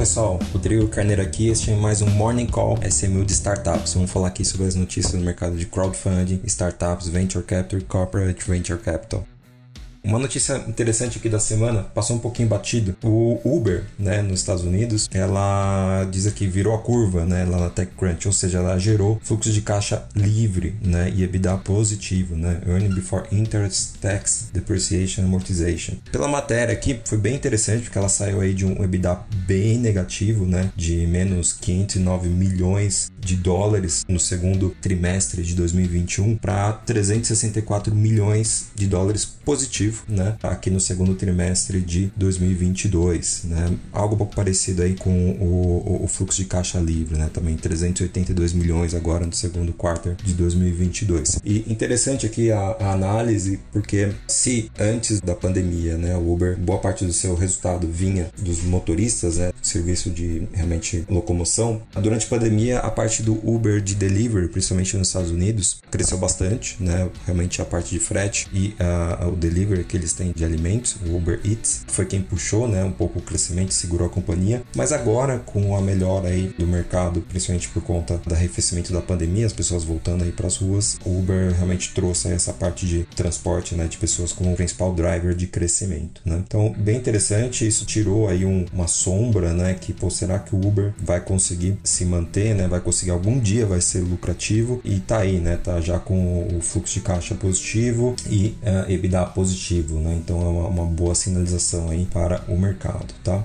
pessoal, Rodrigo Carneiro aqui, este é mais um Morning Call SMU de Startups. Vamos falar aqui sobre as notícias do mercado de crowdfunding, startups, venture capital e corporate venture capital. Uma notícia interessante aqui da semana, passou um pouquinho batido. O Uber, né, nos Estados Unidos, ela diz aqui virou a curva, né, lá na TechCrunch, ou seja, ela gerou fluxo de caixa livre, né, e EBITDA positivo, né, earning before interest, tax, depreciation, amortization. Pela matéria aqui foi bem interessante porque ela saiu aí de um EBITDA bem negativo, né, de menos 509 milhões de dólares no segundo trimestre de 2021 para 364 milhões de dólares positivo, né, aqui no segundo trimestre de 2022, né, algo um pouco parecido aí com o, o, fluxo de caixa livre, né, também 382 milhões agora no segundo quarto de 2022. E interessante aqui a, a análise porque se antes da pandemia, né, o Uber, boa parte do seu resultado vinha dos motoristas, né, serviço de realmente locomoção, durante a pandemia a parte do Uber de delivery, principalmente nos Estados Unidos, cresceu bastante, né? Realmente a parte de frete e uh, o delivery que eles têm de alimentos, o Uber Eats, foi quem puxou, né? Um pouco o crescimento, segurou a companhia. Mas agora, com a melhora aí do mercado, principalmente por conta do arrefecimento da pandemia, as pessoas voltando aí para as ruas, o Uber realmente trouxe essa parte de transporte, né? De pessoas como principal driver de crescimento, né? Então, bem interessante, isso tirou aí um, uma sombra, né? Que, pô, será que o Uber vai conseguir se manter, né? Vai conseguir algum dia vai ser lucrativo e tá aí, né? Tá já com o fluxo de caixa positivo e uh, EBITDA positivo, né? Então é uma, uma boa sinalização aí para o mercado, tá?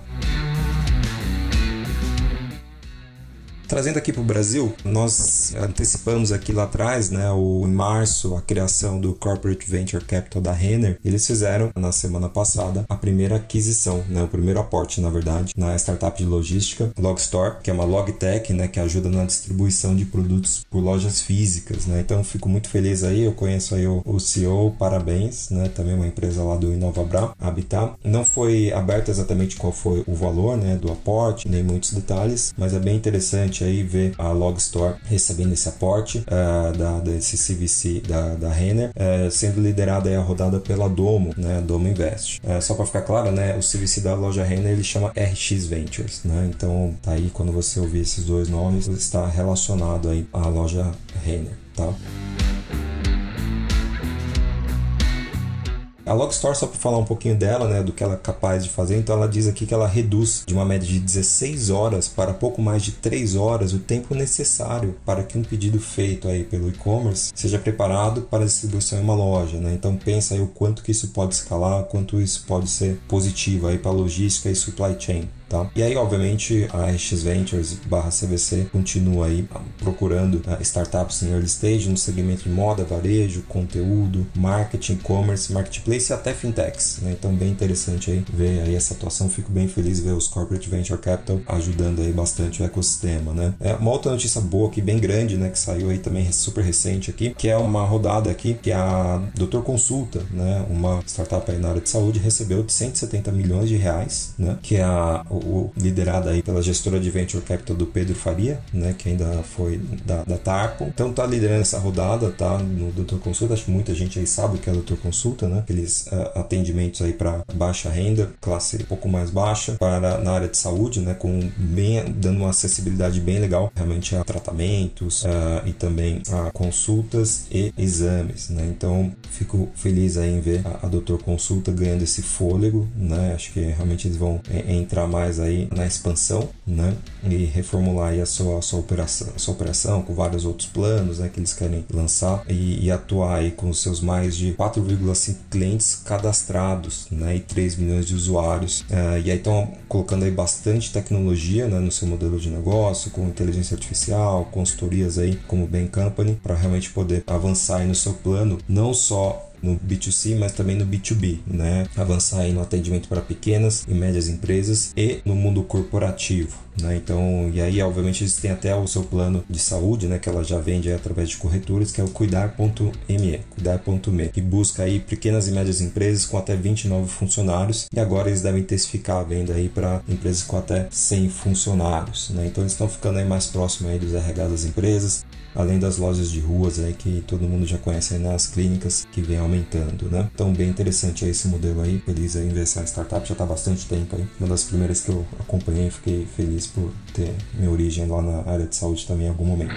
Trazendo aqui para o Brasil, nós antecipamos aqui lá atrás, né, o, em março, a criação do Corporate Venture Capital da Renner. Eles fizeram na semana passada a primeira aquisição, né, o primeiro aporte, na verdade, na startup de logística Logstore, que é uma logtech, né, que ajuda na distribuição de produtos por lojas físicas, né. Então fico muito feliz aí, eu conheço aí o, o CEO, parabéns, né, também uma empresa lá do InovaBra, Habitat. Não foi aberto exatamente qual foi o valor, né, do aporte, nem muitos detalhes, mas é bem interessante aí ver a Logstore recebendo esse aporte uh, da, desse CVC da, da Renner, uh, sendo liderada aí a rodada pela Domo, né, Domo Invest. Uh, só para ficar claro, né, o CVC da loja Renner ele chama RX Ventures, né? Então tá aí quando você ouvir esses dois nomes está relacionado aí à loja Renner, tá? A Logstore, só para falar um pouquinho dela, né, do que ela é capaz de fazer, então ela diz aqui que ela reduz de uma média de 16 horas para pouco mais de 3 horas o tempo necessário para que um pedido feito aí pelo e-commerce seja preparado para distribuição em uma loja, né? Então pensa aí o quanto que isso pode escalar, quanto isso pode ser positivo aí para logística e supply chain. Tá? E aí, obviamente, a RX Ventures barra CVC continua aí ah, procurando uh, startups em early stage no segmento de moda, varejo, conteúdo, marketing, e-commerce, marketplace e até fintechs. Né? Então, bem interessante aí ver aí essa atuação. Fico bem feliz ver os corporate venture capital ajudando aí bastante o ecossistema, né? É uma outra notícia boa aqui, bem grande, né, que saiu aí também super recente aqui, que é uma rodada aqui que a Doutor Consulta, né, uma startup aí na área de saúde recebeu de 170 milhões de reais, né, que é a o, liderada aí pela gestora de Venture Capital do Pedro Faria, né, que ainda foi da, da Tarpo. Então tá liderando essa rodada, tá no Doutor Consulta, acho que muita gente aí sabe o que é Doutor Consulta, né, aqueles uh, atendimentos aí para baixa renda, classe um pouco mais baixa, para na área de saúde, né, com bem dando uma acessibilidade bem legal, realmente a tratamentos uh, e também a consultas e exames, né. Então fico feliz aí em ver a, a Doutor Consulta ganhando esse fôlego, né, acho que realmente eles vão é, entrar mais mais aí na expansão, né? E reformular aí a sua, a sua operação, a sua operação com vários outros planos, né? Que eles querem lançar e, e atuar aí com os seus mais de 4,5 clientes cadastrados, né? E 3 milhões de usuários. Uh, e aí estão colocando aí bastante tecnologia, né? No seu modelo de negócio, com inteligência artificial, consultorias aí como Bain Company, para realmente poder avançar aí no seu plano, não só no B2C, mas também no B2B, né? Avançar aí no atendimento para pequenas e médias empresas e no mundo corporativo. Né? Então, e aí, obviamente, eles têm até o seu plano de saúde, né? Que ela já vende através de corretores, que é o cuidar.me, cuidar.me, que busca aí pequenas e médias empresas com até 29 funcionários e agora eles devem intensificar a venda aí para empresas com até 100 funcionários, né? Então, eles estão ficando aí mais próximo aí dos RH das empresas, além das lojas de ruas aí que todo mundo já conhece aí nas clínicas que vem aumentando, né? Então bem interessante esse modelo aí, feliz em ver essa startup, já está bastante tempo aí, uma das primeiras que eu acompanhei, fiquei feliz por ter minha origem lá na área de saúde também em algum momento.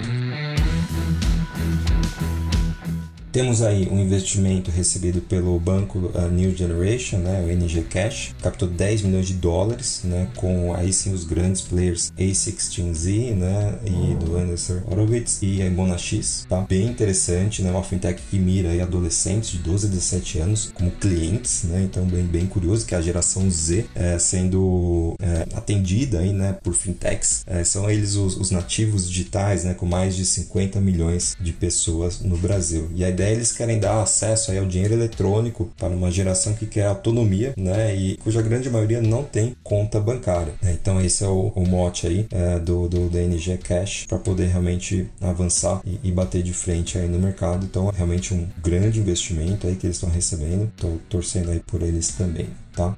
Temos aí um investimento recebido pelo banco uh, New Generation, né, o NG Cash, captou 10 milhões de dólares, né, com aí sim os grandes players A16Z, né, e do Anderson Horowitz e a Monax, tá? Bem interessante, né, uma fintech que mira aí adolescentes de 12 a 17 anos como clientes, né, então bem, bem curioso que a geração Z é, sendo é, atendida aí, né, por fintechs, é, são eles os, os nativos digitais, né, com mais de 50 milhões de pessoas no Brasil. E a ideia eles querem dar acesso ao dinheiro eletrônico para uma geração que quer autonomia, né, e cuja grande maioria não tem conta bancária. Né? Então esse é o, o mote aí é, do, do DNG Cash para poder realmente avançar e, e, bater de frente aí no mercado. Então é realmente um grande investimento aí que eles estão recebendo. Estou torcendo aí por eles também, tá?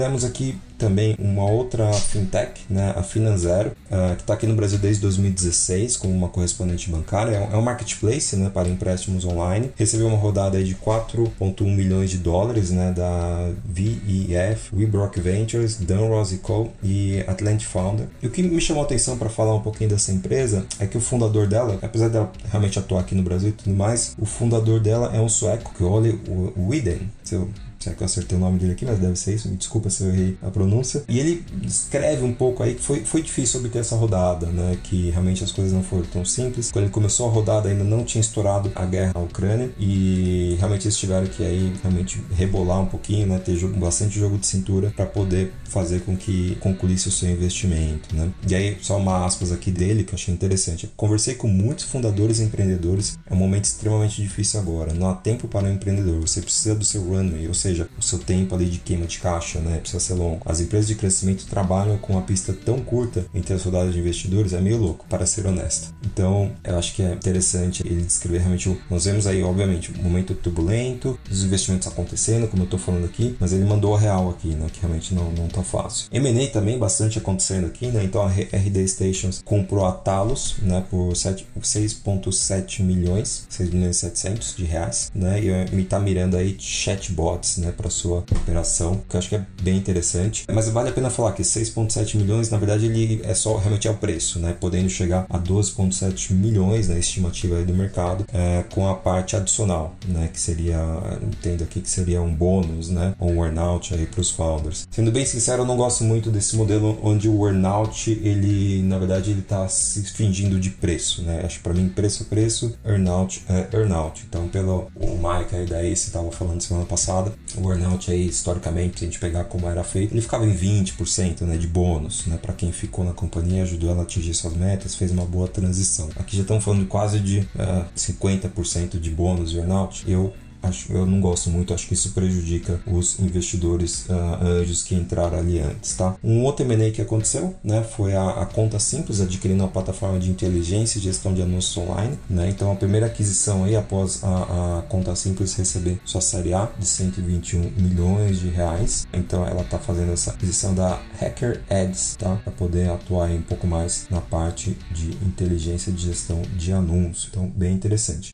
Tivemos aqui também uma outra fintech, né, a Finanzero, uh, que está aqui no Brasil desde 2016 como uma correspondente bancária. É um, é um marketplace né, para empréstimos online. Recebeu uma rodada de 4,1 milhões de dólares né, da VEF, WeBrock Ventures, Dunross Co. e Atlantic Founder. E o que me chamou a atenção para falar um pouquinho dessa empresa é que o fundador dela, apesar dela realmente atuar aqui no Brasil e tudo mais, o fundador dela é um sueco, que é Ole Widen. Se eu Será que eu acertei o nome dele aqui? Mas deve ser isso. Me desculpa se eu errei a pronúncia. E ele escreve um pouco aí que foi, foi difícil obter essa rodada, né? Que realmente as coisas não foram tão simples. Quando ele começou a rodada, ainda não tinha estourado a guerra na Ucrânia. E realmente eles tiveram que aí realmente rebolar um pouquinho, né? Ter jogo, bastante jogo de cintura para poder fazer com que concluísse o seu investimento, né? E aí, só uma aspas aqui dele que eu achei interessante. Conversei com muitos fundadores e empreendedores. É um momento extremamente difícil agora. Não há tempo para um empreendedor. Você precisa do seu runway, ou seja, seja, o seu tempo ali de queima de caixa, né, precisa ser longo. As empresas de crescimento trabalham com uma pista tão curta entre as rodadas de investidores, é meio louco, para ser honesto. Então, eu acho que é interessante ele descrever realmente o... Nós vemos aí, obviamente, um momento turbulento, os investimentos acontecendo, como eu estou falando aqui, mas ele mandou a real aqui, né, que realmente não, não tá fácil. M&A também bastante acontecendo aqui, né, então a RD Stations comprou a Talos, né, por 6.7 milhões, 6 milhões e 700 de reais, né, e tá mirando aí chatbots, né, para sua operação, que eu acho que é bem interessante. Mas vale a pena falar que 6,7 milhões, na verdade, ele é só realmente é o preço, né, podendo chegar a 12,7 milhões na estimativa aí do mercado, é, com a parte adicional, né, que seria, entendo aqui que seria um bônus, né, ou um earnout aí para os founders. Sendo bem sincero, eu não gosto muito desse modelo onde o earnout, ele, na verdade, ele está se fingindo de preço, né. Acho que para mim preço é preço, earnout é earnout. Então, pelo o Mike aí da Ace estava falando semana passada, o earnout aí, historicamente, se a gente pegar como era feito, ele ficava em 20% né, de bônus, né, para quem ficou na companhia, ajudou ela a atingir suas metas, fez uma boa transição. Aqui já estamos falando quase de uh, eh, 50% de bônus de earnout. Eu acho, eu não gosto muito, acho que isso prejudica os investidores uh, anjos que entraram ali antes, tá? Um outro M&A que aconteceu, né, foi a, a, Conta Simples adquirindo uma plataforma de inteligência e gestão de anúncios online, né? Então a primeira aquisição aí após a, a Conta Simples receber sua série A de 121 milhões de reais, então ela está fazendo essa aquisição da Hacker Ads, tá? Para poder atuar um pouco mais na parte de inteligência de gestão de anúncios, então bem interessante.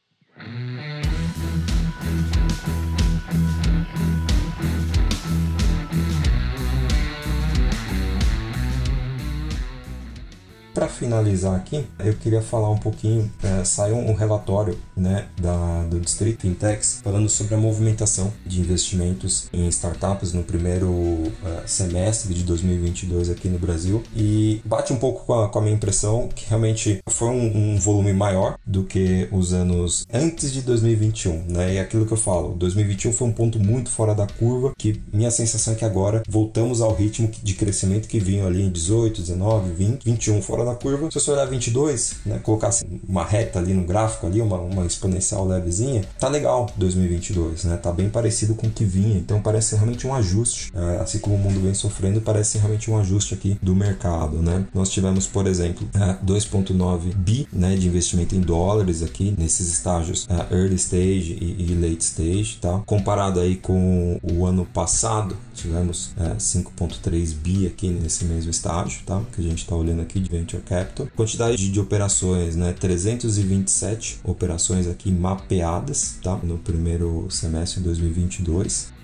Finalizar aqui, eu queria falar um pouquinho, é, saiu um relatório né, da, do Distrito Fintechs falando sobre a movimentação de investimentos em startups no primeiro uh, semestre de 2022 aqui no Brasil e bate um pouco com a, com a minha impressão que realmente foi um, um, volume maior do que os anos antes de 2021, né? E aquilo que eu falo, 2021 foi um ponto muito fora da curva que minha sensação é que agora voltamos ao ritmo de crescimento que vinha ali em 18, 19, 20, 21 fora da curva curva. Se você olhar 22, né, colocar assim, uma reta ali no gráfico ali, uma, uma exponencial levezinha, tá legal 2022, né? Tá bem parecido com o que vinha, então parece realmente um ajuste. É, assim como o mundo vem sofrendo, parece realmente um ajuste aqui do mercado, né? Nós tivemos, por exemplo, 2.9 bi, né, de investimento em dólares aqui nesses estágios uh, early stage e, late stage, tá? Comparado aí com o ano passado, tivemos uh, é, 5.3 bi aqui nesse mesmo estágio, tá? Que a gente está olhando aqui de venture capital. Quantidade de, de operações, né? 327 operações aqui mapeadas, tá? No primeiro semestre de 2022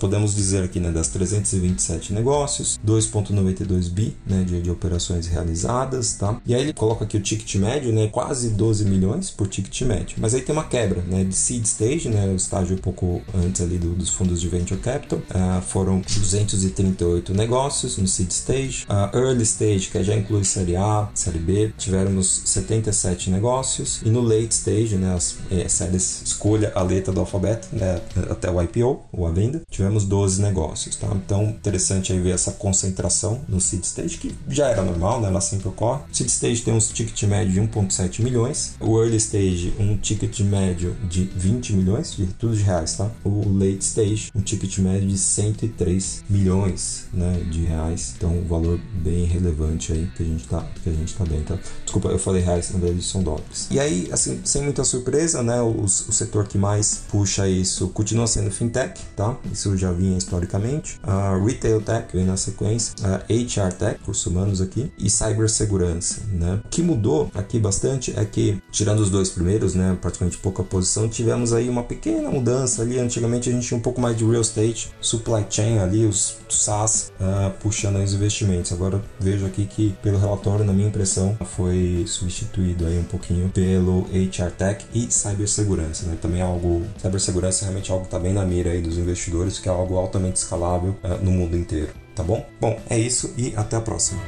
podemos dizer aqui né, das 327 negócios, 2,92 bi né, de, de, operações realizadas, tá? E aí ele coloca aqui o ticket médio, né, quase 12 milhões por ticket médio. Mas aí tem uma quebra, né, de seed stage, né, o estágio um pouco antes ali do, dos fundos de venture capital, uh, foram 238 negócios no seed stage, uh, early stage que já inclui série A, série B, tivemos 77 negócios e no late stage, né, as é, séries escolha a letra do alfabeto, né, até o IPO ou a venda, tivemos tivemos 12 negócios, tá? Então, interessante aí ver essa concentração no seed stage, que já era normal, né? Ela sempre ocorre. O seed stage tem um ticket médio de 1,7 milhões. O early stage, um ticket médio de 20 milhões, de tudo de reais, tá? O late stage, um ticket médio de 103 milhões, né? De reais. Então, um valor bem relevante aí que a gente tá, que a gente tá bem, tá? Desculpa, eu falei reais, na verdade são dólares. E aí, assim, sem muita surpresa, né? O, o setor que mais puxa isso continua sendo fintech, tá? Isso já vinha historicamente, a Retail Tech vem na sequência, a HR Tech, cursos humanos aqui, e Cibersegurança, né? O que mudou aqui bastante é que, tirando os dois primeiros, né, praticamente pouca posição, tivemos aí uma pequena mudança ali, antigamente a gente tinha um pouco mais de real estate, supply chain ali, os SaaS uh, puxando aí os investimentos, agora vejo aqui que pelo relatório, na minha impressão, foi substituído aí um pouquinho pelo HR Tech e Cibersegurança, né? Também é algo, Cibersegurança é realmente algo que está bem na mira aí dos investidores, que é algo altamente escalável uh, no mundo inteiro, tá bom? Bom, é isso e até a próxima.